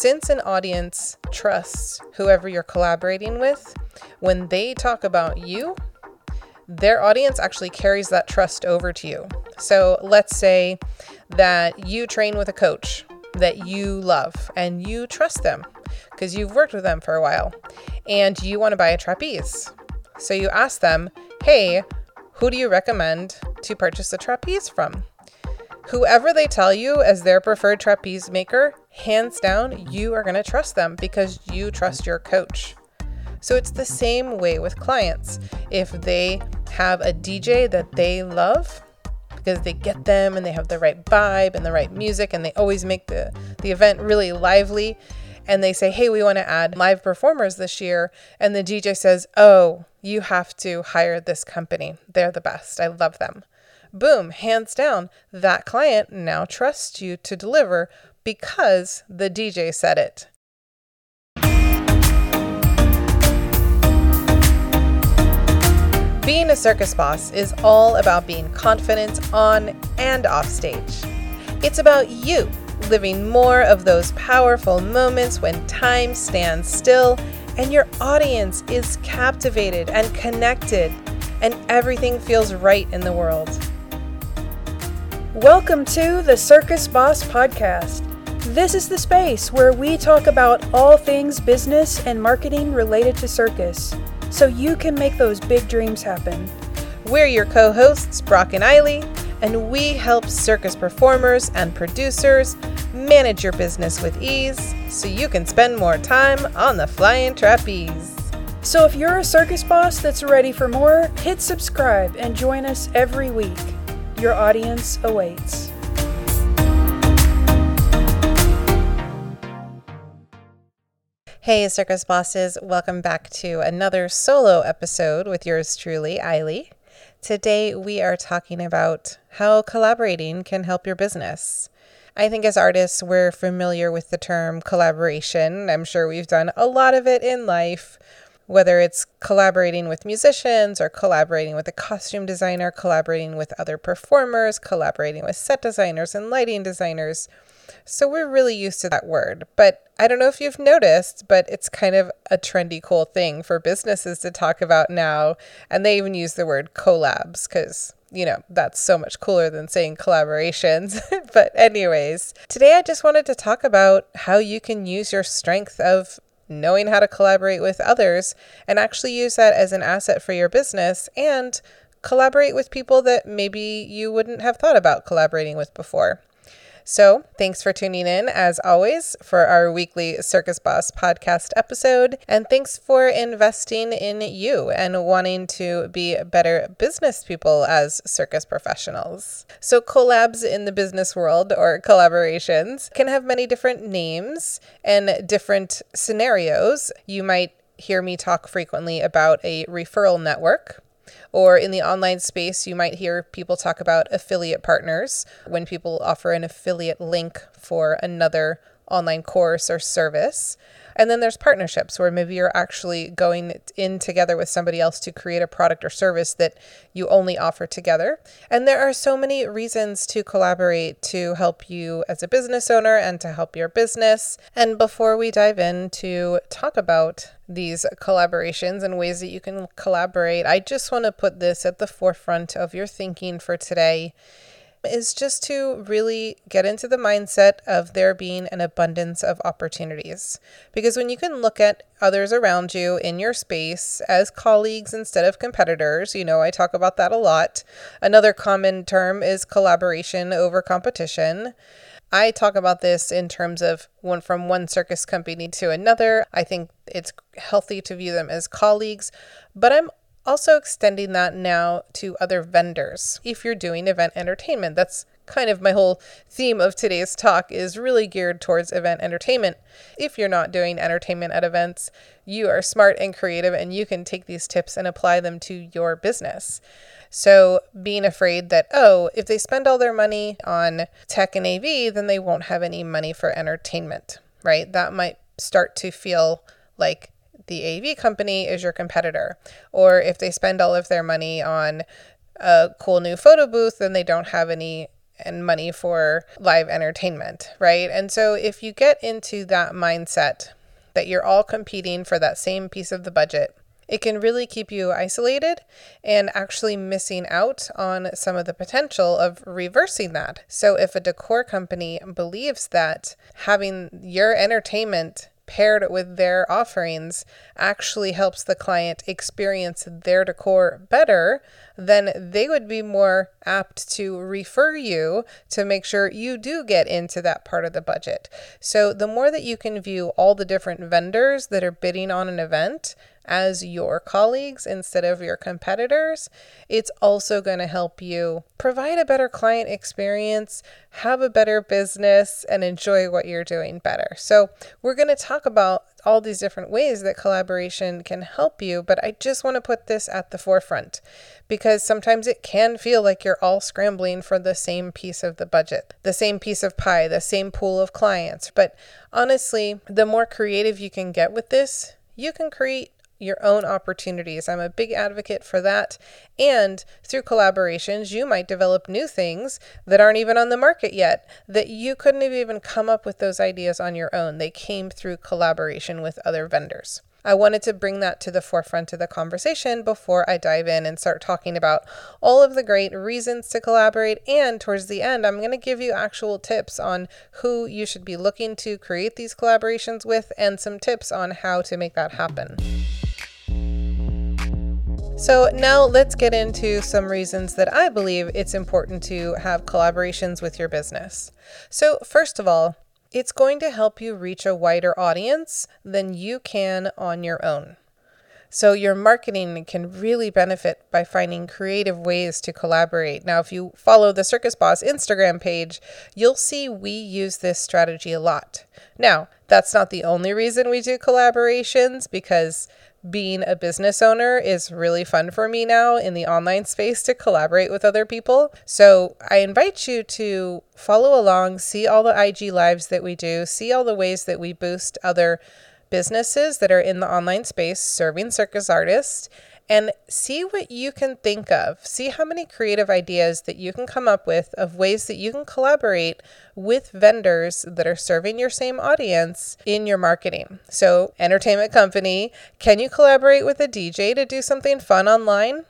Since an audience trusts whoever you're collaborating with, when they talk about you, their audience actually carries that trust over to you. So let's say that you train with a coach that you love and you trust them because you've worked with them for a while and you want to buy a trapeze. So you ask them, hey, who do you recommend to purchase a trapeze from? Whoever they tell you as their preferred trapeze maker, hands down, you are going to trust them because you trust your coach. So it's the same way with clients. If they have a DJ that they love, because they get them and they have the right vibe and the right music and they always make the, the event really lively. And they say, hey, we want to add live performers this year. And the DJ says, oh, you have to hire this company. They're the best. I love them. Boom, hands down, that client now trusts you to deliver because the DJ said it. Being a circus boss is all about being confident on and off stage. It's about you living more of those powerful moments when time stands still and your audience is captivated and connected and everything feels right in the world. Welcome to the Circus Boss Podcast. This is the space where we talk about all things business and marketing related to circus so you can make those big dreams happen. We're your co hosts, Brock and Ileigh, and we help circus performers and producers manage your business with ease so you can spend more time on the flying trapeze. So if you're a circus boss that's ready for more, hit subscribe and join us every week. Your audience awaits. Hey, circus bosses, welcome back to another solo episode with yours truly, Ileigh. Today we are talking about how collaborating can help your business. I think as artists, we're familiar with the term collaboration. I'm sure we've done a lot of it in life, whether it's collaborating with musicians or collaborating with a costume designer, collaborating with other performers, collaborating with set designers and lighting designers. So we're really used to that word. But I don't know if you've noticed, but it's kind of a trendy, cool thing for businesses to talk about now. And they even use the word collabs because, you know, that's so much cooler than saying collaborations. but, anyways, today I just wanted to talk about how you can use your strength of knowing how to collaborate with others and actually use that as an asset for your business and collaborate with people that maybe you wouldn't have thought about collaborating with before. So, thanks for tuning in, as always, for our weekly Circus Boss podcast episode. And thanks for investing in you and wanting to be better business people as circus professionals. So, collabs in the business world or collaborations can have many different names and different scenarios. You might hear me talk frequently about a referral network or in the online space, you might hear people talk about affiliate partners when people offer an affiliate link for another online course or service. And then there's partnerships where maybe you're actually going in together with somebody else to create a product or service that you only offer together. And there are so many reasons to collaborate to help you as a business owner and to help your business. And before we dive in to talk about these collaborations and ways that you can collaborate, I just want to put this at the forefront of your thinking for today is just to really get into the mindset of there being an abundance of opportunities. Because when you can look at others around you in your space as colleagues instead of competitors, you know, I talk about that a lot. Another common term is collaboration over competition. I talk about this in terms of one from one circus company to another. I think it's healthy to view them as colleagues, but I'm also extending that now to other vendors. If you're doing event entertainment, that's kind of my whole theme of today's talk is really geared towards event entertainment. If you're not doing entertainment at events, you are smart and creative and you can take these tips and apply them to your business. So, being afraid that, oh, if they spend all their money on tech and AV, then they won't have any money for entertainment, right? That might start to feel like the AV company is your competitor. Or if they spend all of their money on a cool new photo booth, then they don't have any and money for live entertainment, right? And so if you get into that mindset that you're all competing for that same piece of the budget, it can really keep you isolated and actually missing out on some of the potential of reversing that. So, if a decor company believes that having your entertainment paired with their offerings actually helps the client experience their decor better, then they would be more apt to refer you to make sure you do get into that part of the budget. So, the more that you can view all the different vendors that are bidding on an event, as your colleagues instead of your competitors, it's also going to help you provide a better client experience, have a better business, and enjoy what you're doing better. So, we're going to talk about all these different ways that collaboration can help you, but I just want to put this at the forefront because sometimes it can feel like you're all scrambling for the same piece of the budget, the same piece of pie, the same pool of clients. But honestly, the more creative you can get with this, you can create your own opportunities. I'm a big advocate for that. And through collaborations, you might develop new things that aren't even on the market yet that you couldn't have even come up with those ideas on your own. They came through collaboration with other vendors. I wanted to bring that to the forefront of the conversation before I dive in and start talking about all of the great reasons to collaborate. And towards the end, I'm going to give you actual tips on who you should be looking to create these collaborations with and some tips on how to make that happen. So, now let's get into some reasons that I believe it's important to have collaborations with your business. So, first of all, it's going to help you reach a wider audience than you can on your own. So, your marketing can really benefit by finding creative ways to collaborate. Now, if you follow the Circus Boss Instagram page, you'll see we use this strategy a lot. Now, that's not the only reason we do collaborations because being a business owner is really fun for me now in the online space to collaborate with other people. So I invite you to follow along, see all the IG lives that we do, see all the ways that we boost other businesses that are in the online space serving circus artists and see what you can think of. See how many creative ideas that you can come up with of ways that you can collaborate with vendors that are serving your same audience in your marketing. So, entertainment company, can you collaborate with a DJ to do something fun online?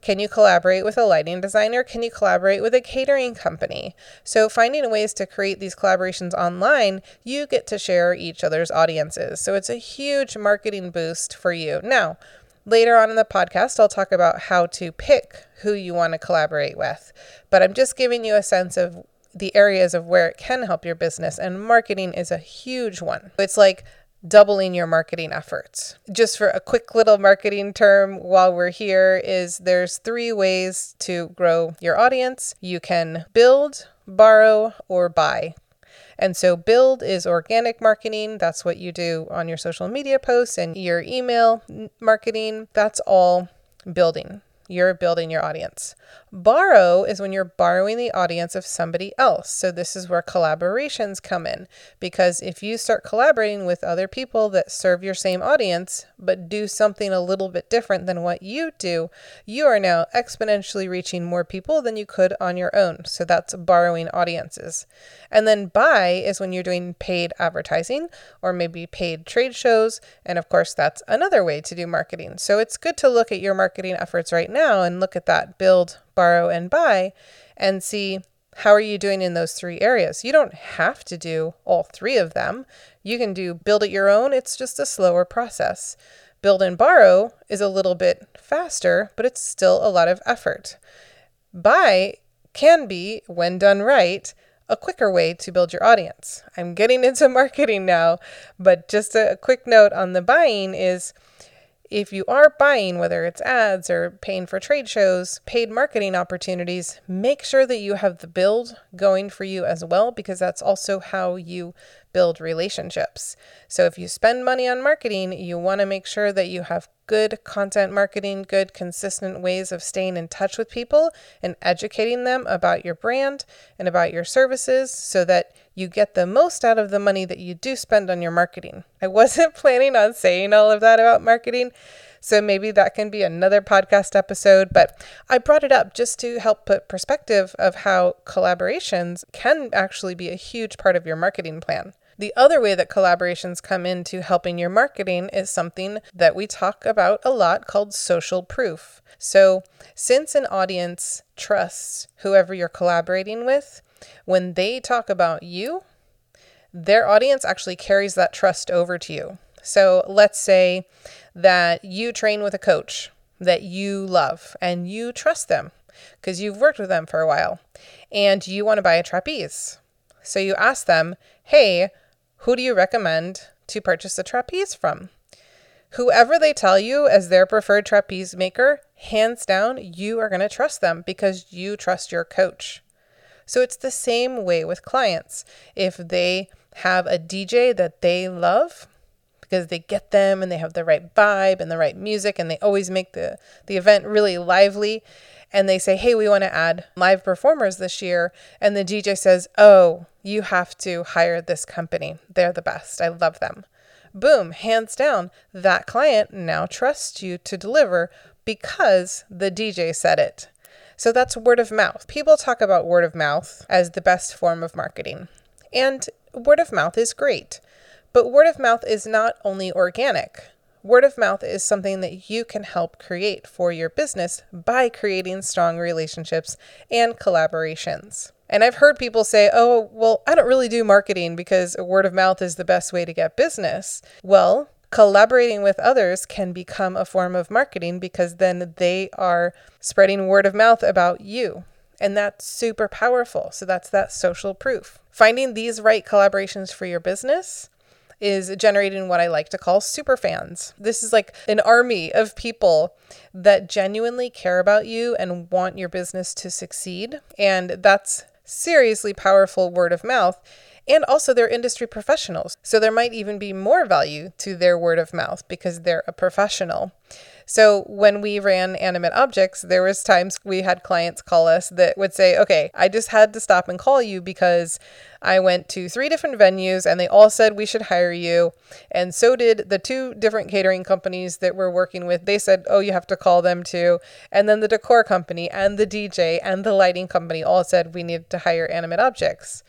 Can you collaborate with a lighting designer? Can you collaborate with a catering company? So, finding ways to create these collaborations online, you get to share each other's audiences. So, it's a huge marketing boost for you. Now, Later on in the podcast, I'll talk about how to pick who you want to collaborate with. But I'm just giving you a sense of the areas of where it can help your business, and marketing is a huge one. It's like doubling your marketing efforts. Just for a quick little marketing term while we're here is there's three ways to grow your audience. You can build, borrow, or buy. And so, build is organic marketing. That's what you do on your social media posts and your email marketing. That's all building. You're building your audience. Borrow is when you're borrowing the audience of somebody else. So, this is where collaborations come in. Because if you start collaborating with other people that serve your same audience, but do something a little bit different than what you do, you are now exponentially reaching more people than you could on your own. So, that's borrowing audiences. And then buy is when you're doing paid advertising or maybe paid trade shows. And of course, that's another way to do marketing. So, it's good to look at your marketing efforts right now and look at that build borrow, and buy, and see how are you doing in those three areas. You don't have to do all three of them. You can do build it your own, it's just a slower process. Build and borrow is a little bit faster, but it's still a lot of effort. Buy can be, when done right, a quicker way to build your audience. I'm getting into marketing now, but just a quick note on the buying is if you are buying, whether it's ads or paying for trade shows, paid marketing opportunities, make sure that you have the build going for you as well, because that's also how you build relationships. So if you spend money on marketing, you want to make sure that you have good content marketing, good consistent ways of staying in touch with people and educating them about your brand and about your services so that you get the most out of the money that you do spend on your marketing. I wasn't planning on saying all of that about marketing. So maybe that can be another podcast episode. But I brought it up just to help put perspective of how collaborations can actually be a huge part of your marketing plan. The other way that collaborations come into helping your marketing is something that we talk about a lot called social proof. So, since an audience trusts whoever you're collaborating with, when they talk about you, their audience actually carries that trust over to you. So, let's say that you train with a coach that you love and you trust them because you've worked with them for a while and you want to buy a trapeze. So, you ask them, hey, who do you recommend to purchase a trapeze from? Whoever they tell you as their preferred trapeze maker, hands down, you are going to trust them because you trust your coach. So it's the same way with clients. If they have a DJ that they love because they get them and they have the right vibe and the right music and they always make the, the event really lively, and they say, hey, we want to add live performers this year. And the DJ says, oh, you have to hire this company. They're the best. I love them. Boom, hands down, that client now trusts you to deliver because the DJ said it. So that's word of mouth. People talk about word of mouth as the best form of marketing. And word of mouth is great. But word of mouth is not only organic. Word of mouth is something that you can help create for your business by creating strong relationships and collaborations. And I've heard people say, oh, well, I don't really do marketing because word of mouth is the best way to get business. Well, collaborating with others can become a form of marketing because then they are spreading word of mouth about you. And that's super powerful. So that's that social proof. Finding these right collaborations for your business is generating what I like to call super fans. This is like an army of people that genuinely care about you and want your business to succeed. And that's seriously powerful word of mouth. And also, they're industry professionals. So there might even be more value to their word of mouth because they're a professional. So when we ran animate objects, there was times we had clients call us that would say, "Okay, I just had to stop and call you because I went to three different venues and they all said we should hire you, and so did the two different catering companies that we're working with. They said, "Oh, you have to call them too." And then the decor company and the DJ and the lighting company all said we needed to hire animate objects.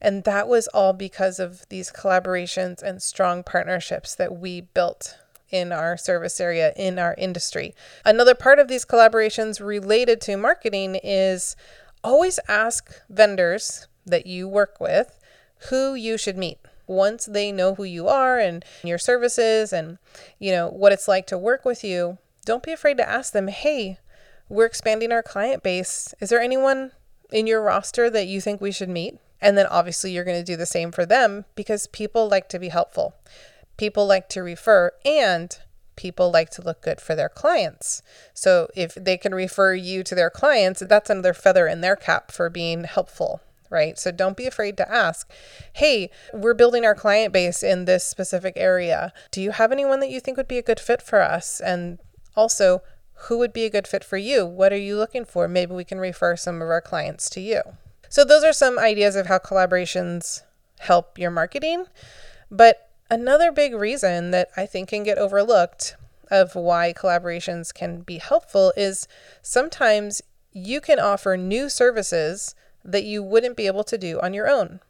And that was all because of these collaborations and strong partnerships that we built in our service area, in our industry. Another part of these collaborations related to marketing is always ask vendors that you work with who you should meet. Once they know who you are and your services and you know what it's like to work with you don't be afraid to ask them hey we're expanding our client base. Is there anyone in your roster that you think we should meet and then obviously you're going to do the same for them because people like to be helpful people like to refer and people like to look good for their clients. So if they can refer you to their clients, that's another feather in their cap for being helpful. Right. So don't be afraid to ask, hey, we're building our client base in this specific area. Do you have anyone that you think would be a good fit for us? And also, who would be a good fit for you? What are you looking for? Maybe we can refer some of our clients to you. So, those are some ideas of how collaborations help your marketing. But Another big reason that I think can get overlooked of why collaborations can be helpful is sometimes you can offer new services that you wouldn't be able to do on your own.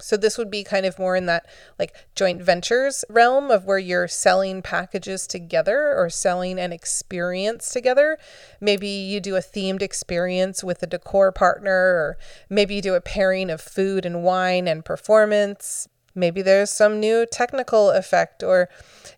So this would be kind of more in that like joint ventures realm of where you're selling packages together or selling an experience together. Maybe you do a themed experience with a decor partner or maybe you do a pairing of food and wine and performance. Maybe there's some new technical effect or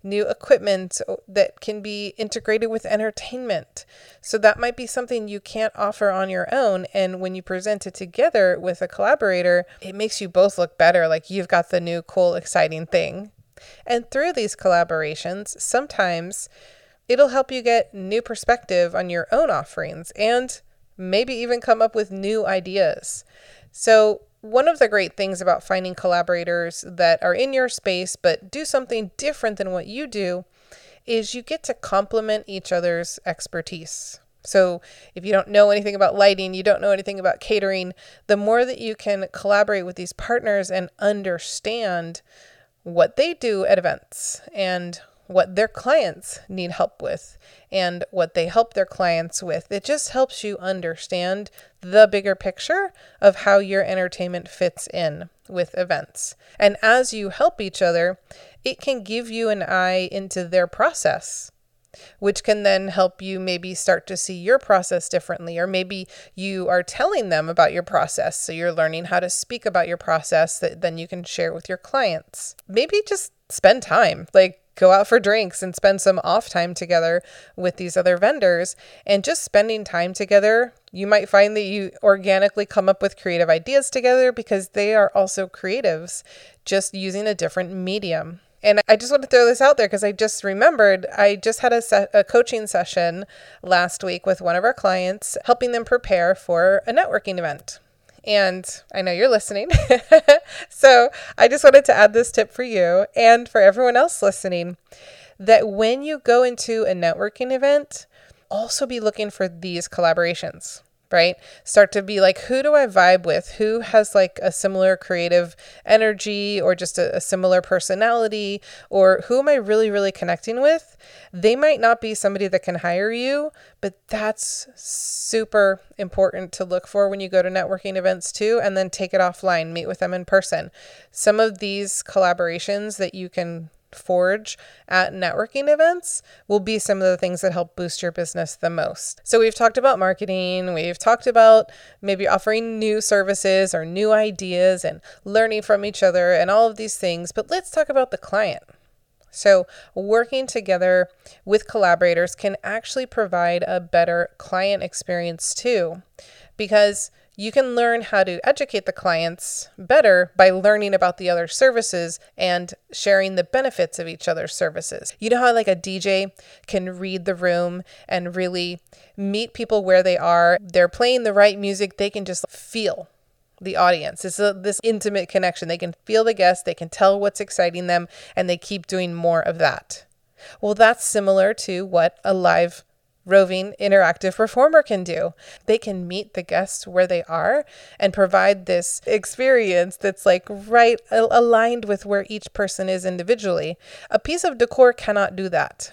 new equipment that can be integrated with entertainment. So that might be something you can't offer on your own. And when you present it together with a collaborator, it makes you both look better. Like you've got the new, cool, exciting thing. And through these collaborations, sometimes it'll help you get new perspective on your own offerings and maybe even come up with new ideas. So one of the great things about finding collaborators that are in your space but do something different than what you do is you get to complement each other's expertise. So, if you don't know anything about lighting, you don't know anything about catering, the more that you can collaborate with these partners and understand what they do at events and what their clients need help with and what they help their clients with. It just helps you understand the bigger picture of how your entertainment fits in with events. And as you help each other, it can give you an eye into their process which can then help you maybe start to see your process differently. Or maybe you are telling them about your process. So you're learning how to speak about your process that then you can share with your clients. Maybe just spend time, like go out for drinks and spend some off time together with these other vendors. And just spending time together, you might find that you organically come up with creative ideas together because they are also creatives, just using a different medium. And I just want to throw this out there because I just remembered I just had a, se- a coaching session last week with one of our clients, helping them prepare for a networking event. And I know you're listening. so I just wanted to add this tip for you and for everyone else listening that when you go into a networking event, also be looking for these collaborations right? Start to be like, who do I vibe with? Who has like a similar creative energy or just a, a, similar personality? Or who am I really, really connecting with? They might not be somebody that can hire you, but that's super important to look for when you go to networking events too, and then take it offline, meet with them in person. Some of these collaborations that you can forge at networking events will be some of the things that help boost your business the most. So, we've talked about marketing, we've talked about maybe offering new services or new ideas and learning from each other and all of these things, but let's talk about the client. So, working together with collaborators can actually provide a better client experience too, because you can learn how to educate the clients better by learning about the other services and sharing the benefits of each other's services. You know how, like, a DJ can read the room and really meet people where they are? They're playing the right music, they can just feel the audience. It's a, this intimate connection. They can feel the guests, they can tell what's exciting them, and they keep doing more of that. Well, that's similar to what a live roving interactive performer can do. They can meet the guests where they are and provide this experience that's like right aligned with where each person is individually. A piece of decor cannot do that.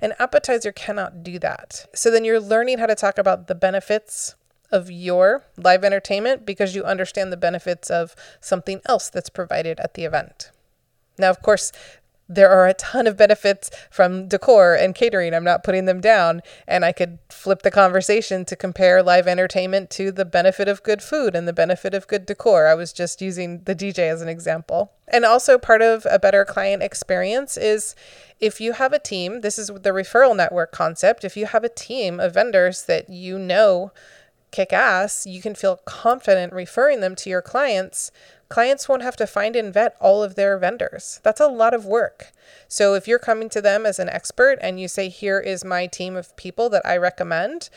An appetizer cannot do that. So then you're learning how to talk about the benefits of your live entertainment because you understand the benefits of something else that's provided at the event. Now, of course, there are a ton of benefits from decor and catering. I'm not putting them down. And I could flip the conversation to compare live entertainment to the benefit of good food and the benefit of good decor. I was just using the DJ as an example. And also, part of a better client experience is if you have a team, this is the referral network concept. If you have a team of vendors that you know kick ass, you can feel confident referring them to your clients clients won't have to find and vet all of their vendors. That's a lot of work. So if you're coming to them as an expert and you say, Here is my team of people that I recommend,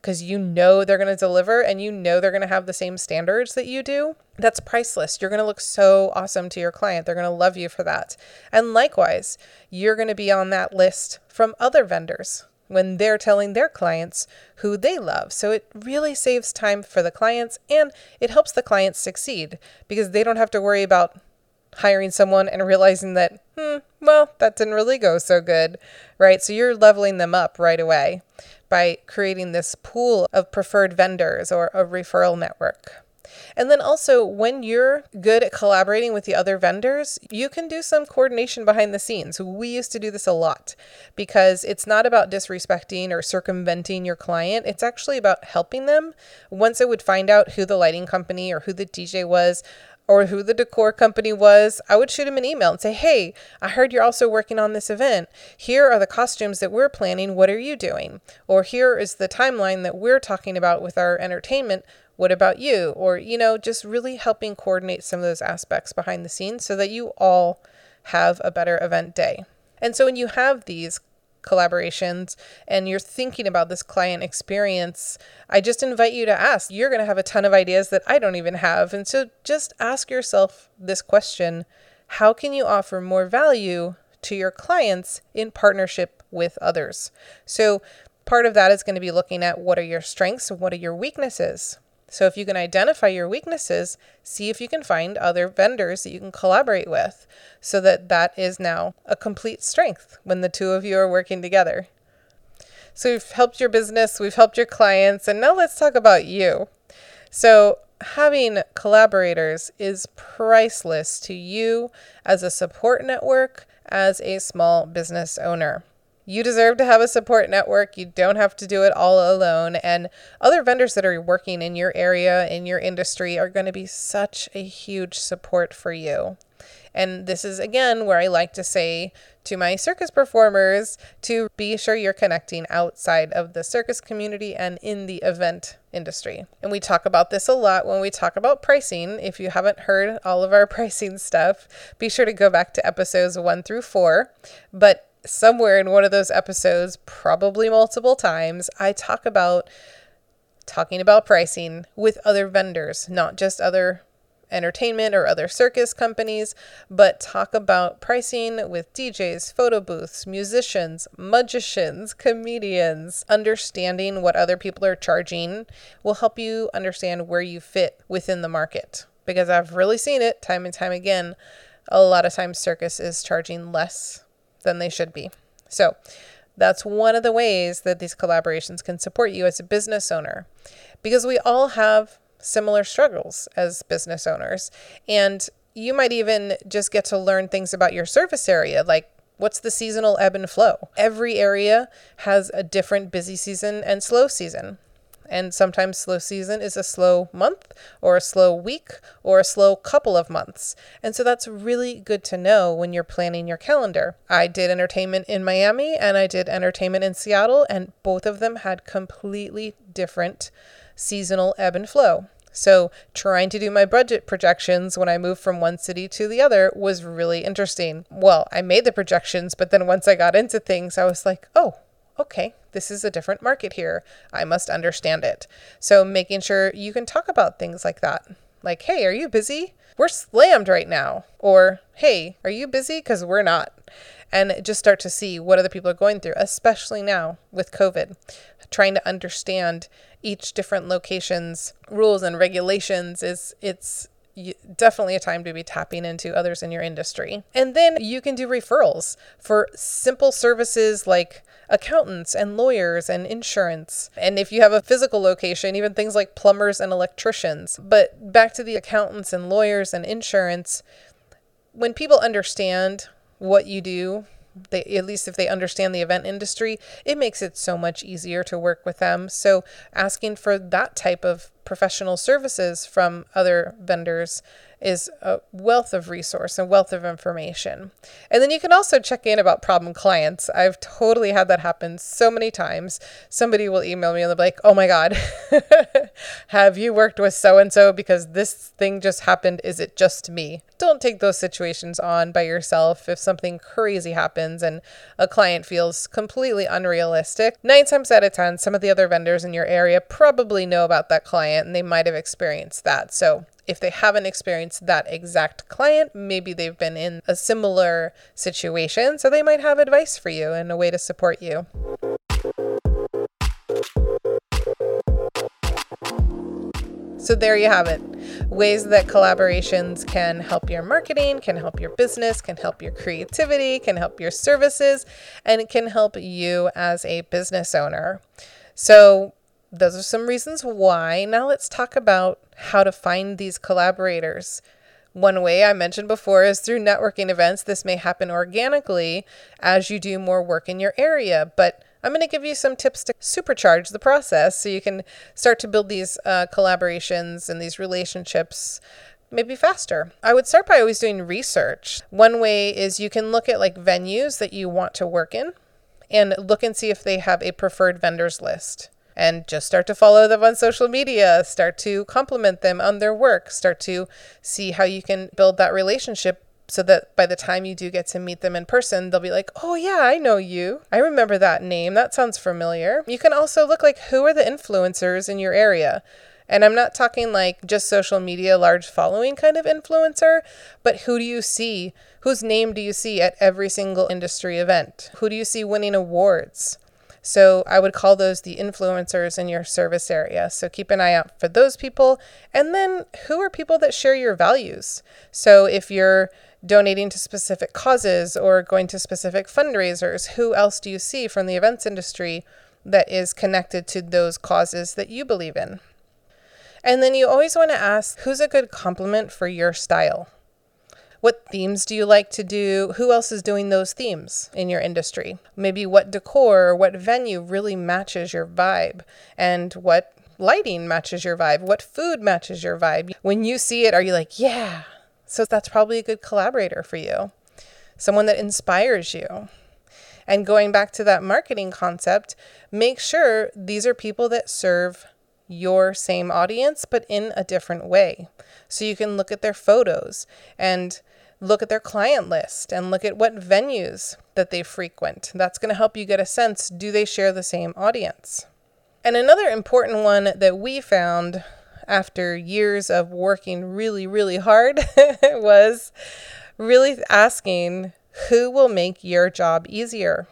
because you know they're going to deliver and you know they're going to have the same standards that you do, that's priceless. You're going to look so awesome to your client. They're going to love you for that. And likewise, you're going to be on that list from other vendors when they're telling their clients who they love. So it really saves time for the clients and it helps the clients succeed because they don't have to worry about hiring someone and realizing that, hmm, well, that didn't really go so good, right? So you're leveling them up right away by creating this pool of preferred vendors or a referral network. And then also, when you're good at collaborating with the other vendors, you can do some coordination behind the scenes. We used to do this a lot because it's not about disrespecting or circumventing your client, it's actually about helping them. Once I would find out who the lighting company or who the DJ was, or who the decor company was, I would shoot him an email and say, Hey, I heard you're also working on this event. Here are the costumes that we're planning. What are you doing? Or here is the timeline that we're talking about with our entertainment. What about you? Or, you know, just really helping coordinate some of those aspects behind the scenes so that you all have a better event day. And so when you have these collaborations and you're thinking about this client experience, I just invite you to ask. You're going to have a ton of ideas that I don't even have. And so just ask yourself this question How can you offer more value to your clients in partnership with others? So part of that is going to be looking at what are your strengths and what are your weaknesses So if you can identify your weaknesses, see if you can find other vendors that you can collaborate with so that that is now a complete strength when the two of you are working together. So we've helped your business, we've helped your clients, and now let's talk about you. So having collaborators is priceless to you as a support network, as a small business owner. You deserve to have a support network. You don't have to do it all alone. And other vendors that are working in your area, in your industry, are going to be such a huge support for you. And this is again where I like to say to my circus performers to be sure you're connecting outside of the circus community and in the event industry. And we talk about this a lot when we talk about pricing. If you haven't heard all of our pricing stuff, be sure to go back to episodes one through four. But somewhere in one of those episodes, probably multiple times, I talk about talking about pricing with other vendors, not just other entertainment or other circus companies, but talk about pricing with DJs, photo booths, musicians, magicians, comedians. Understanding what other people are charging will help you understand where you fit within the market. Because I've really seen it time and time again. A lot of times, circus is charging less than they should be. So, that's one of the ways that these collaborations can support you as a business owner because we all have similar struggles as business owners. And you might even just get to learn things about your service area, like what's the seasonal ebb and flow. Every area has a different busy season and slow season. And sometimes slow season is a slow month or a slow week or a slow couple of months. And so that's really good to know when you're planning your calendar. I did entertainment in Miami and I did entertainment in Seattle, and both of them had completely different seasonal ebb and flow. So, trying to do my budget projections when I moved from one city to the other was really interesting. Well, I made the projections, but then once I got into things, I was like, oh, okay, this is a different market here. I must understand it. So, making sure you can talk about things like that. Like, hey, are you busy? We're slammed right now. Or, hey, are you busy? Because we're not. And just start to see what other people are going through, especially now with COVID. Trying to understand each different location's rules and regulations is it's definitely a time to be tapping into others in your industry. And then you can do referrals for simple services like accountants and lawyers and insurance. And if you have a physical location, even things like plumbers and electricians. But back to the accountants and lawyers and insurance, when people understand what you do, they at least if they understand the event industry, it makes it so much easier to work with them. So asking for that type of professional services from other vendors is a wealth of resource and wealth of information. And then you can also check in about problem clients. I've totally had that happen so many times. Somebody will email me and they'll be like, oh my God, have you worked with so and so because this thing just happened? Is it just me? Don't take those situations on by yourself if something crazy happens and a client feels completely unrealistic. Nine times out of 10, some of the other vendors in your area probably know about that client and they might have experienced that. So if they haven't experienced that exact client, maybe they've been in a similar situation. So they might have advice for you and a way to support you. So there you have it. Ways that collaborations can help your marketing, can help your business, can help your creativity, can help your services, and it can help you as a business owner. So those are some reasons why. Now let's talk about how to find these collaborators. One way I mentioned before is through networking events. This may happen organically as you do more work in your area, but I'm going to give you some tips to supercharge the process so you can start to build these uh, collaborations and these relationships maybe faster. I would start by always doing research. One way is you can look at like venues that you want to work in and look and see if they have a preferred vendors list and just start to follow them on social media, start to compliment them on their work, start to see how you can build that relationship so that by the time you do get to meet them in person, they'll be like, oh, yeah, I know you. I remember that name. That sounds familiar. You can also look like who are the influencers in your area. And I'm not talking like just social media, large following kind of influencer, but who do you see? Whose name do you see at every single industry event? Who do you see winning awards? So I would call those the influencers in your service area. So keep an eye out for those people. And then who are people that share your values? So if you're donating to specific causes or going to specific fundraisers, who else do you see from the events industry that is connected to those causes that you believe in? And then you always want to ask who's a good complement for your style? What themes do you like to do? Who else is doing those themes in your industry? Maybe what decor or what venue really matches your vibe and what lighting matches your vibe? What food matches your vibe? When you see it, are you like, yeah? So that's probably a good collaborator for you, someone that inspires you. And going back to that marketing concept, make sure these are people that serve your same audience, but in a different way. So you can look at their photos and look at their client list and look at what venues that they frequent. That's going to help you get a sense do they share the same audience? And another important one that we found after years of working really, really hard was really asking who will make your job easier?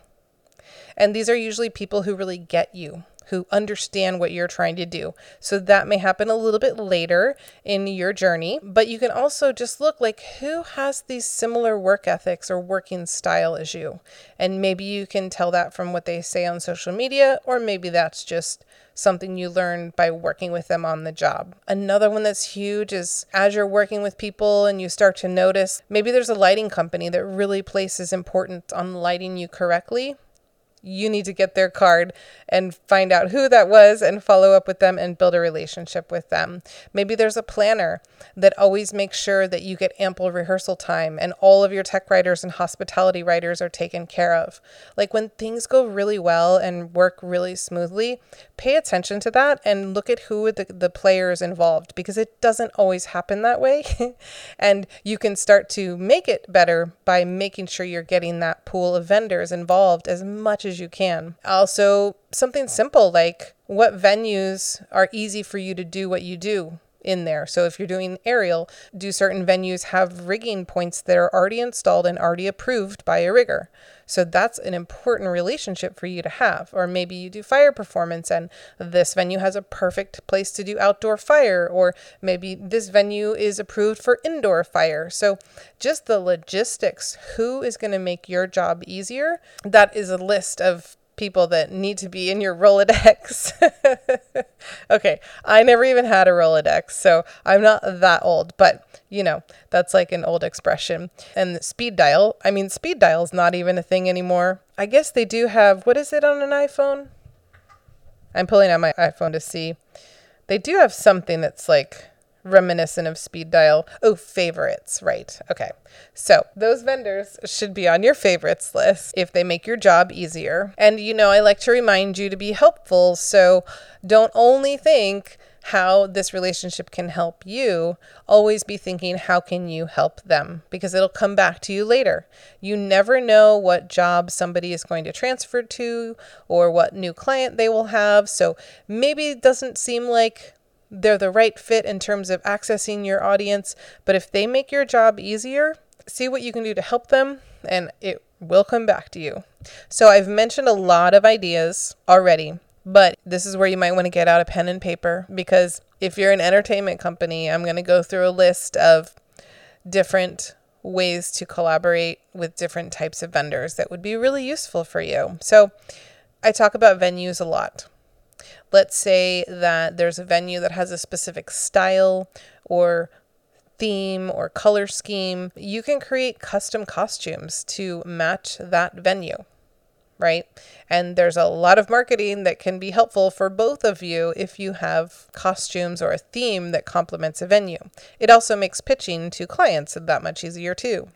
And these are usually people who really get you who understand what you're trying to do. So that may happen a little bit later in your journey, but you can also just look like who has these similar work ethics or working style as you. And maybe you can tell that from what they say on social media, or maybe that's just something you learn by working with them on the job. Another one that's huge is as you're working with people and you start to notice maybe there's a lighting company that really places importance on lighting you correctly you need to get their card and find out who that was and follow up with them and build a relationship with them. Maybe there's a planner that always makes sure that you get ample rehearsal time and all of your tech riders and hospitality riders are taken care of. Like when things go really well and work really smoothly, pay attention to that and look at who the, the players involved because it doesn't always happen that way. and you can start to make it better by making sure you're getting that pool of vendors involved as much as you can. Also, something simple like what venues are easy for you to do what you do in there. So if you're doing aerial, do certain venues have rigging points that are already installed and already approved by a rigger? So that's an important relationship for you to have. Or maybe you do fire performance and this venue has a perfect place to do outdoor fire, or maybe this venue is approved for indoor fire. So just the logistics, who is going to make your job easier? That is a list of people that need to be in your Rolodex. okay, I never even had a Rolodex, so I'm not that old, but you know, that's like an old expression. And speed dial, I mean, speed dial is not even a thing anymore. I guess they do have, what is it on an iPhone? I'm pulling out my iPhone to see. They do have something that's like reminiscent of speed dial. Oh, favorites, right. Okay. So those vendors should be on your favorites list if they make your job easier. And you know, I like to remind you to be helpful. So don't only think how this relationship can help you, always be thinking, how can you help them? Because it'll come back to you later. You never know what job somebody is going to transfer to or what new client they will have. So maybe it doesn't seem like they're the right fit in terms of accessing your audience, but if they make your job easier, see what you can do to help them and it will come back to you. So I've mentioned a lot of ideas already, but this is where you might want to get out a pen and paper because if you're an entertainment company, I'm going to go through a list of different ways to collaborate with different types of vendors that would be really useful for you. So I talk about venues a lot. Let's say that there's a venue that has a specific style or theme or color scheme. You can create custom costumes to match that venue right? And there's a lot of marketing that can be helpful for both of you if you have costumes or a theme that complements a venue. It also makes pitching to clients that much easier too.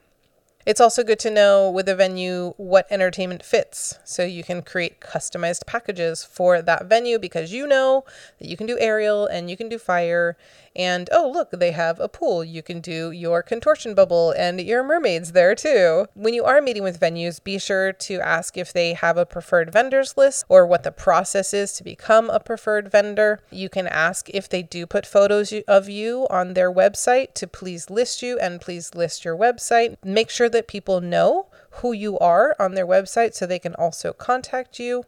It's also good to know with a venue what entertainment fits. So you can create customized packages for that venue because you know that you can do aerial and you can do fire and oh, look, they have a pool. You can do your contortion bubble and your mermaids there too. When you are meeting with venues, be sure to ask if they have a preferred vendors list or what the process is to become a preferred vendor. You can ask if they do put photos of you on their website to please list you and please list your website. Make sure that people know who you are on their website so they can also contact you.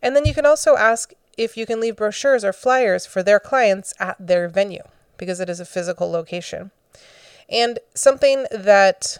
And then you can also ask if you can leave brochures or flyers for their clients at their venue because it is a physical location. And something that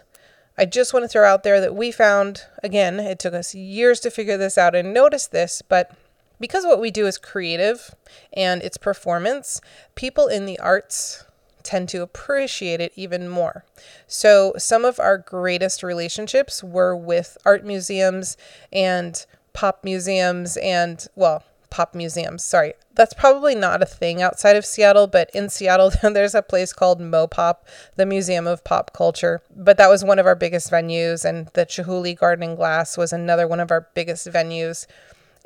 I just want to throw out there that we found again, it took us years to figure this out and notice this, but because what we do is creative and it's performance, people in the arts tend to appreciate it even more. So, some of our greatest relationships were with art museums and pop museums and, well, pop museums. Sorry, that's probably not a thing outside of Seattle, but in Seattle, there's a place called Mopop, the Museum of Pop Culture. But that was one of our biggest venues, and the Chihuly Garden and Glass was another one of our biggest venues.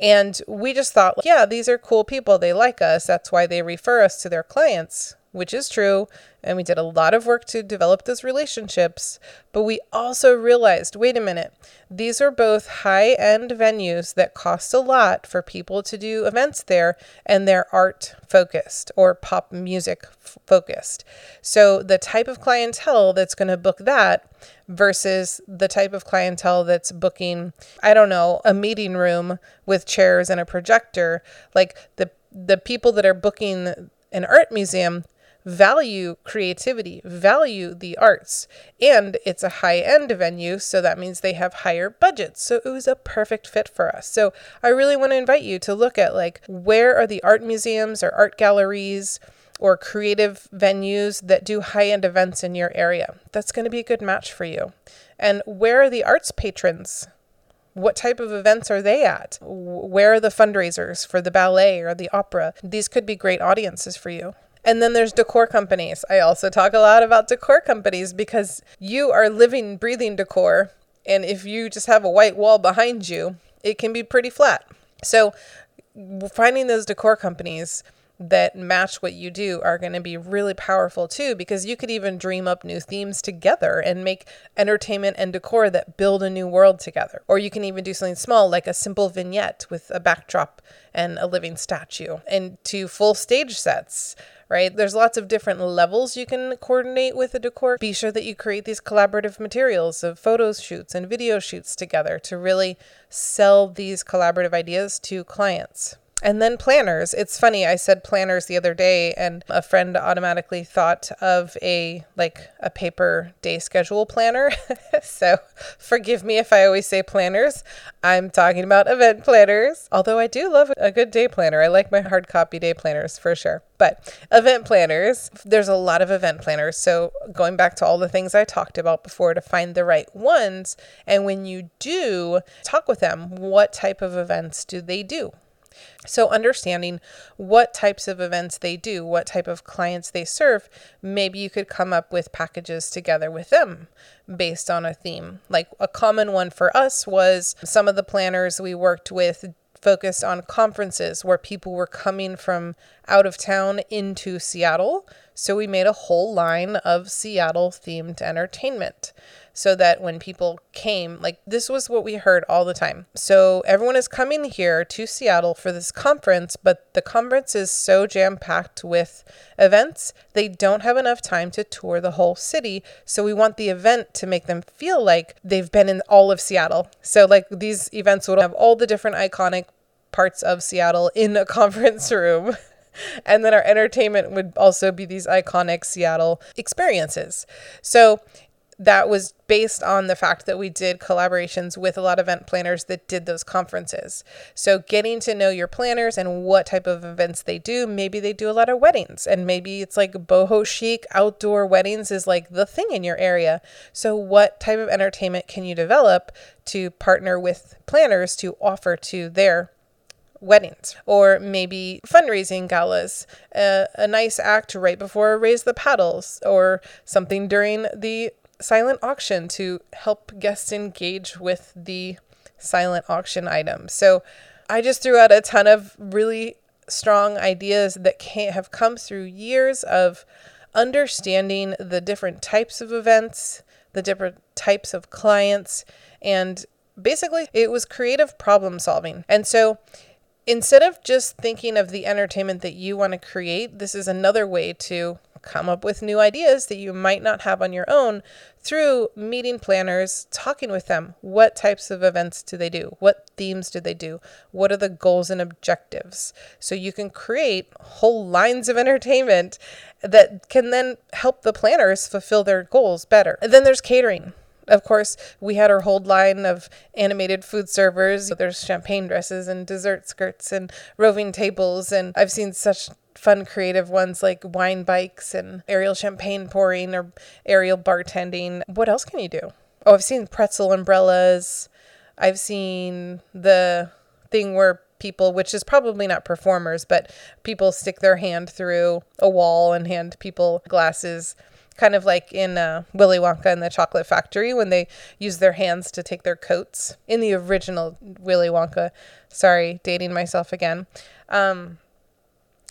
And we just thought, yeah, these are cool people. They like us. That's why they refer us to their clients which is true, and we did a lot of work to develop those relationships, but we also realized wait a minute, these are both high end venues that cost a lot for people to do events there, and they're art focused or pop music f- focused. So the type of clientele that's going to book that versus the type of clientele that's booking, I don't know, a meeting room with chairs and a projector, like the the people that are booking an art museum value creativity, value the arts, and it's a high end venue, so that means they have higher budgets. So it was a perfect fit for us. So I really want to invite you to look at like where are the art museums or art galleries or creative venues that do high end events in your area. That's going to be a good match for you. And where are the arts patrons? What type of events are they at? Where are the fundraisers for the ballet or the opera? These could be great audiences for you. And then there's decor companies. I also talk a lot about decor companies because you are living, breathing decor. And if you just have a white wall behind you, it can be pretty flat. So finding those decor companies that match what you do are going to be really powerful too because you could even dream up new themes together and make entertainment and decor that build a new world together. Or you can even do something small like a simple vignette with a backdrop and a living statue and two full stage sets right? There's lots of different levels you can coordinate with a decor. Be sure that you create these collaborative materials of photo shoots and video shoots together to really sell these collaborative ideas to clients. And then planners. It's funny, I said planners the other day, and a friend automatically thought of a like a paper day schedule planner. so forgive me if I always say planners. I'm talking about event planners. Although I do love a good day planner. I like my hard copy day planners for sure. But event planners, there's a lot of event planners. So going back to all the things I talked about before to find the right ones. And when you do, talk with them. What type of events do they do? So, understanding what types of events they do, what type of clients they serve, maybe you could come up with packages together with them based on a theme. Like a common one for us was some of the planners we worked with focused on conferences where people were coming from out of town into Seattle. So, we made a whole line of Seattle themed entertainment so that when people came, like this was what we heard all the time. So everyone is coming here to Seattle for this conference, but the conference is so jam packed with events, they don't have enough time to tour the whole city. So we want the event to make them feel like they've been in all of Seattle. So, like, these events would have all the different iconic parts of Seattle in a conference room. and then our entertainment would also be these iconic Seattle experiences. So that was based on the fact that we did collaborations with a lot of event planners that did those conferences. So, getting to know your planners and what type of events they do. Maybe they do a lot of weddings, and maybe it's like boho chic outdoor weddings is like the thing in your area. So, what type of entertainment can you develop to partner with planners to offer to their weddings or maybe fundraising galas, uh, a nice act right before Raise the Paddles or something during the silent auction to help guests engage with the silent auction item. So I just threw out a ton of really strong ideas that can have come through years of understanding the different types of events, the different types of clients, and basically it was creative problem solving. And so instead of just thinking of the entertainment that you want to create, this is another way to come up with new ideas that you might not have on your own through meeting planners, talking with them. What types of events do they do? What themes do they do? What are the goals and objectives? So you can create whole lines of entertainment that can then help the planners fulfill their goals better. And then there's catering. Of course, we had our whole line of animated food servers. There's champagne dresses and dessert skirts and roving tables. And I've seen such fun creative ones like wine bikes and aerial champagne pouring or aerial bartending. What else can you do? Oh, I've seen pretzel umbrellas. I've seen the thing where people, which is probably not performers, but people stick their hand through a wall and hand people glasses kind of like in uh, Willy Wonka and the Chocolate Factory when they use their hands to take their coats in the original Willy Wonka. Sorry, dating myself again. Um,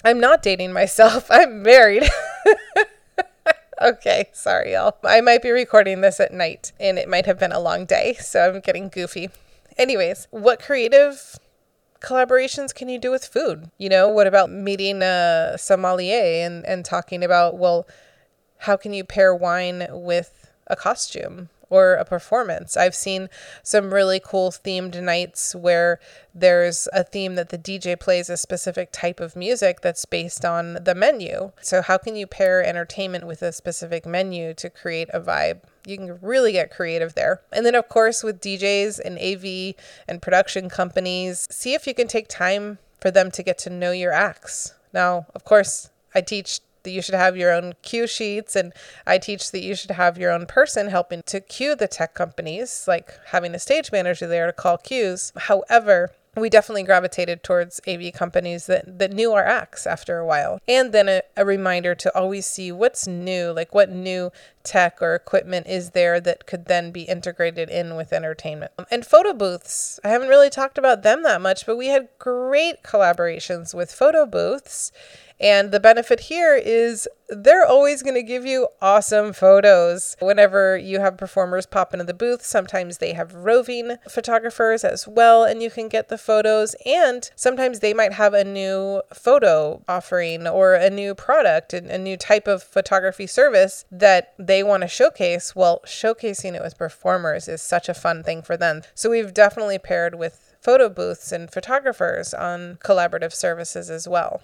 I'm not dating myself. I'm married. okay, sorry, y'all. I might be recording this at night and it might have been a long day, so I'm getting goofy. Anyways, what creative collaborations can you do with food? You know, what about meeting a sommelier and, and talking about, well, how can you pair wine with a costume or a performance? I've seen some really cool themed nights where there's a theme that the DJ plays a specific type of music that's based on the menu. So, how can you pair entertainment with a specific menu to create a vibe? You can really get creative there. And then, of course, with DJs and AV and production companies, see if you can take time for them to get to know your acts. Now, of course, I teach that you should have your own cue sheets. And I teach that you should have your own person helping to cue the tech companies, like having a stage manager there to call cues. However, we definitely gravitated towards AV companies that, that knew our acts after a while. And then a, a, reminder to always see what's new, like what new tech or equipment is there that could then be integrated in with entertainment. And photo booths, I haven't really talked about them that much, but we had great collaborations with photo booths and the benefit here is they're always going to give you awesome photos. Whenever you have performers pop into the booth, sometimes they have roving photographers as well, and you can get the photos. And sometimes they might have a new photo offering or a new product and a new type of photography service that they want to showcase. Well, showcasing it with performers is such a fun thing for them. So we've definitely paired with photo booths and photographers on collaborative services as well.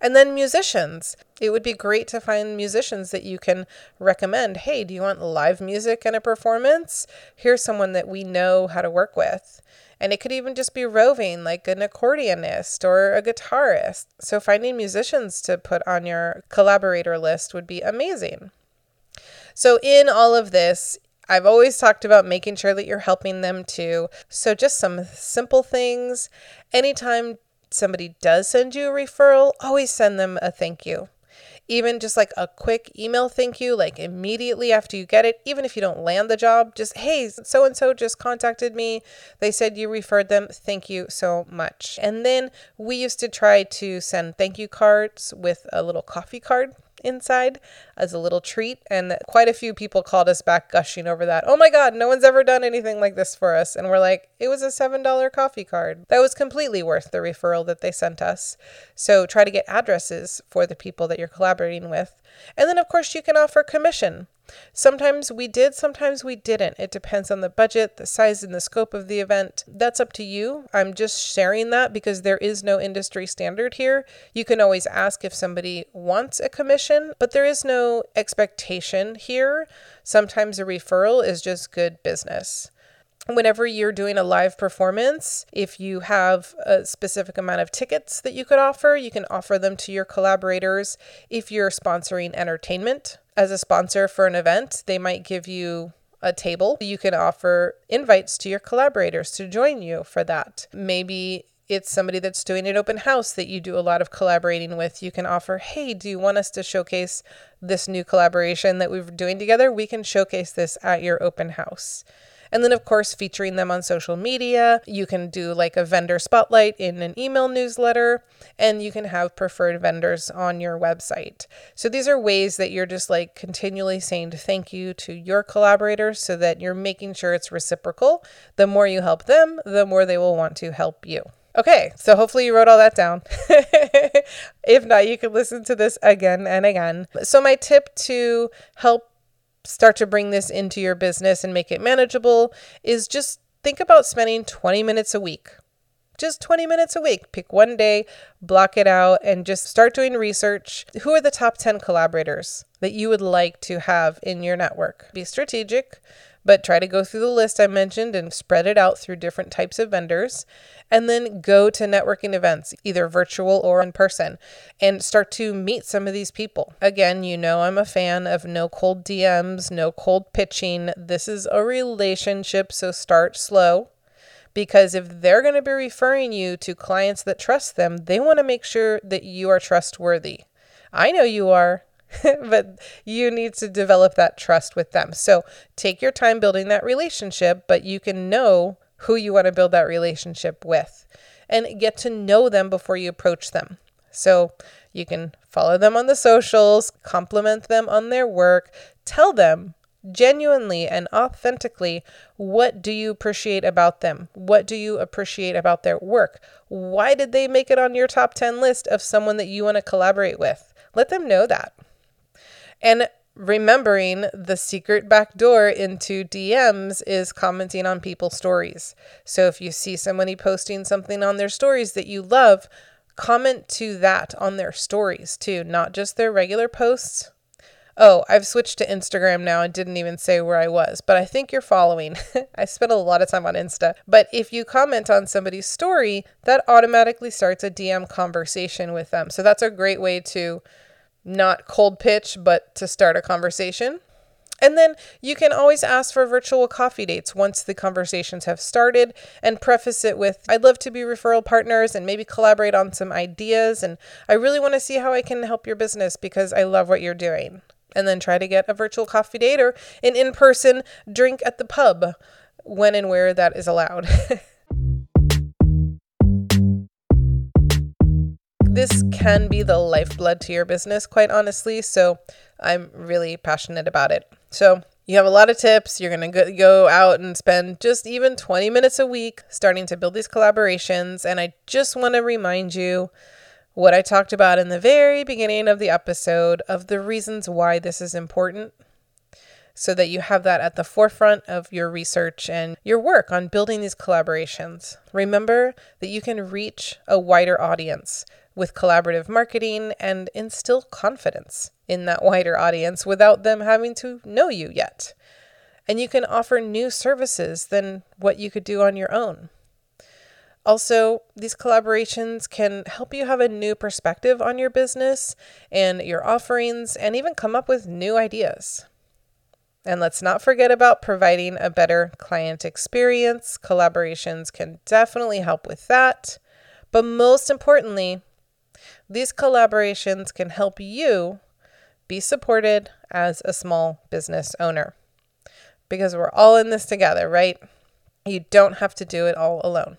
And then musicians. It would be great to find musicians that you can recommend. Hey, do you want live music and a performance? Here's someone that we know how to work with. And it could even just be roving, like an accordionist or a guitarist. So finding musicians to put on your collaborator list would be amazing. So, in all of this, I've always talked about making sure that you're helping them too. So, just some simple things. Anytime somebody does send you a referral, always send them a thank you. Even just like a quick email thank you, like immediately after you get it, even if you don't land the job, just, hey, so and so just contacted me. They said you referred them. Thank you so much. And then we used to try to send thank you cards with a little coffee card inside as a little treat. And quite a few people called us back gushing over that. Oh my God, no one's ever done anything like this for us. And we're like, it was a $7 coffee card. That was completely worth the referral that they sent us. So try to get addresses for the people that you're collaborating with. And then, of course, you can offer commission. Sometimes we did, sometimes we didn't. It depends on the budget, the size, and the scope of the event. That's up to you. I'm just sharing that because there is no industry standard here. You can always ask if somebody wants a commission, but there is no expectation here. Sometimes a referral is just good business whenever you're doing a live performance, if you have a specific amount of tickets that you could offer, you can offer them to your collaborators. If you're sponsoring entertainment as a sponsor for an event, they might give you a table. You can offer invites to your collaborators to join you for that. Maybe it's somebody that's doing an open house that you do a lot of collaborating with. You can offer, hey, do you want us to showcase this new collaboration that we're doing together? We can showcase this at your open house. And then, of course, featuring them on social media. You can do like a vendor spotlight in an email newsletter, and you can have preferred vendors on your website. So these are ways that you're just like continually saying thank you to your collaborators so that you're making sure it's reciprocal. The more you help them, the more they will want to help you. Okay, so hopefully you wrote all that down. if not, you can listen to this again and again. So, my tip to help start to bring this into your business and make it manageable is just think about spending 20 minutes a week. Just 20 minutes a week. Pick one day, block it out, and just start doing research. Who are the top 10 collaborators that you would like to have in your network? Be strategic but try to go through the list I mentioned and spread it out through different types of vendors. And then go to networking events, either virtual or in person, and start to meet some of these people. Again, you know, I'm a fan of no cold DMs, no cold pitching. This is a relationship, so start slow because if they're going to be referring you to clients that trust them, they want to make sure that you are trustworthy. I know you are. but you need to develop that trust with them. So take your time building that relationship, but you can know who you want to build that relationship with and get to know them before you approach them. So you can follow them on the socials, compliment them on their work, tell them genuinely and authentically what do you appreciate about them? What do you appreciate about their work? Why did they make it on your top 10 list of someone that you want to collaborate with? Let them know that. And remembering the secret back door into DMs is commenting on people's stories. So if you see somebody posting something on their stories that you love, comment to that on their stories too, not just their regular posts. Oh, I've switched to Instagram now and didn't even say where I was, but I think you're following. I spent a lot of time on Insta. But if you comment on somebody's story, that automatically starts a DM conversation with them. So that's a great way to not cold pitch, but to start a conversation. And then you can always ask for virtual coffee dates once the conversations have started and preface it with I'd love to be referral partners and maybe collaborate on some ideas. And I really want to see how I can help your business because I love what you're doing. And then try to get a virtual coffee date or an in person drink at the pub when and where that is allowed. this can be the lifeblood to your business, quite honestly. So I'm really passionate about it. So you have a lot of tips. You're going to go out and spend just even 20 minutes a week starting to build these collaborations. And I just want to remind you what I talked about in the very beginning of the episode of the reasons why this is important so that you have that at the forefront of your research and your work on building these collaborations. Remember that you can reach a wider audience with collaborative marketing and instill confidence in that wider audience without them having to know you yet. And you can offer new services than what you could do on your own. Also, these collaborations can help you have a new perspective on your business and your offerings and even come up with new ideas. And let's not forget about providing a better client experience. Collaborations can definitely help with that. But most importantly, these collaborations can help you be supported as a small business owner because we're all in this together, right? You don't have to do it all alone.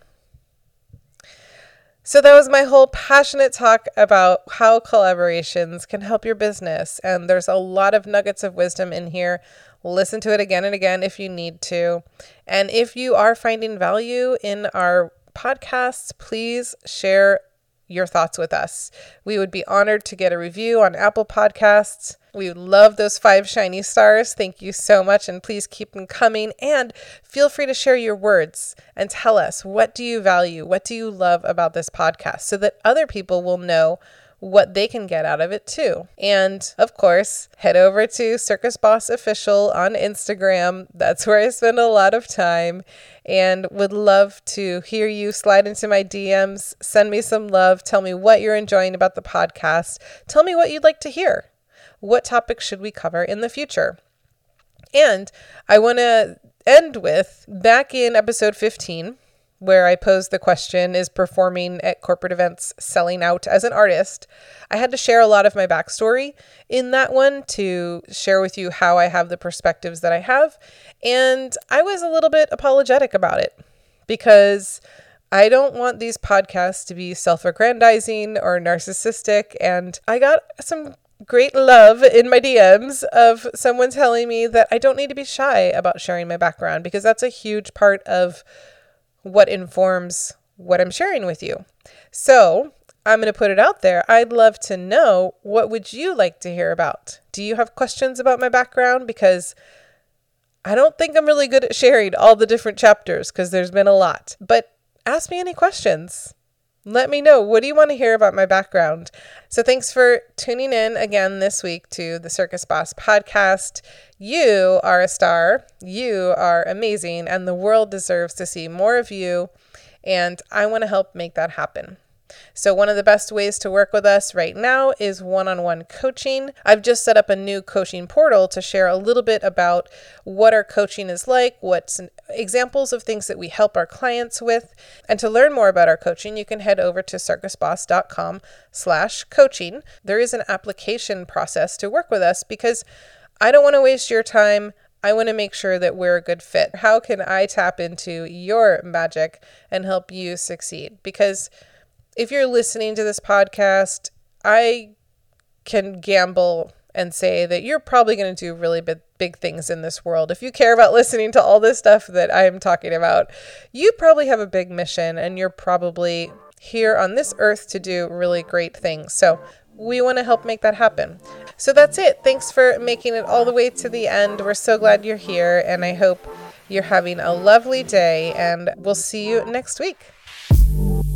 So, that was my whole passionate talk about how collaborations can help your business. And there's a lot of nuggets of wisdom in here. Listen to it again and again if you need to. And if you are finding value in our podcasts, please share your thoughts with us. We would be honored to get a review on Apple Podcasts. We love those five shiny stars. Thank you so much and please keep them coming and feel free to share your words and tell us what do you value? What do you love about this podcast so that other people will know what they can get out of it too. And of course, head over to Circus Boss Official on Instagram. That's where I spend a lot of time and would love to hear you slide into my DMs, send me some love, tell me what you're enjoying about the podcast, tell me what you'd like to hear. What topics should we cover in the future? And I want to end with back in episode 15 where I posed the question Is performing at corporate events selling out as an artist? I had to share a lot of my backstory in that one to share with you how I have the perspectives that I have. And I was a little bit apologetic about it because I don't want these podcasts to be self aggrandizing or narcissistic. And I got some great love in my DMs of someone telling me that I don't need to be shy about sharing my background because that's a huge part of what informs what I'm sharing with you. So, I'm going to put it out there. I'd love to know what would you like to hear about? Do you have questions about my background because I don't think I'm really good at sharing all the different chapters because there's been a lot. But ask me any questions. Let me know. What do you want to hear about my background? So, thanks for tuning in again this week to the Circus Boss podcast. You are a star. You are amazing, and the world deserves to see more of you. And I want to help make that happen. So, one of the best ways to work with us right now is one on one coaching. I've just set up a new coaching portal to share a little bit about what our coaching is like, what's examples of things that we help our clients with. And to learn more about our coaching, you can head over to circusboss.com slash coaching. There is an application process to work with us because I don't want to waste your time. I want to make sure that we're a good fit. How can I tap into your magic and help you succeed? Because if you're listening to this podcast, I can gamble and say that you're probably going to do really big, big things in this world. If you care about listening to all this stuff that I am talking about, you probably have a big mission and you're probably here on this earth to do really great things. So, we want to help make that happen. So, that's it. Thanks for making it all the way to the end. We're so glad you're here, and I hope you're having a lovely day, and we'll see you next week.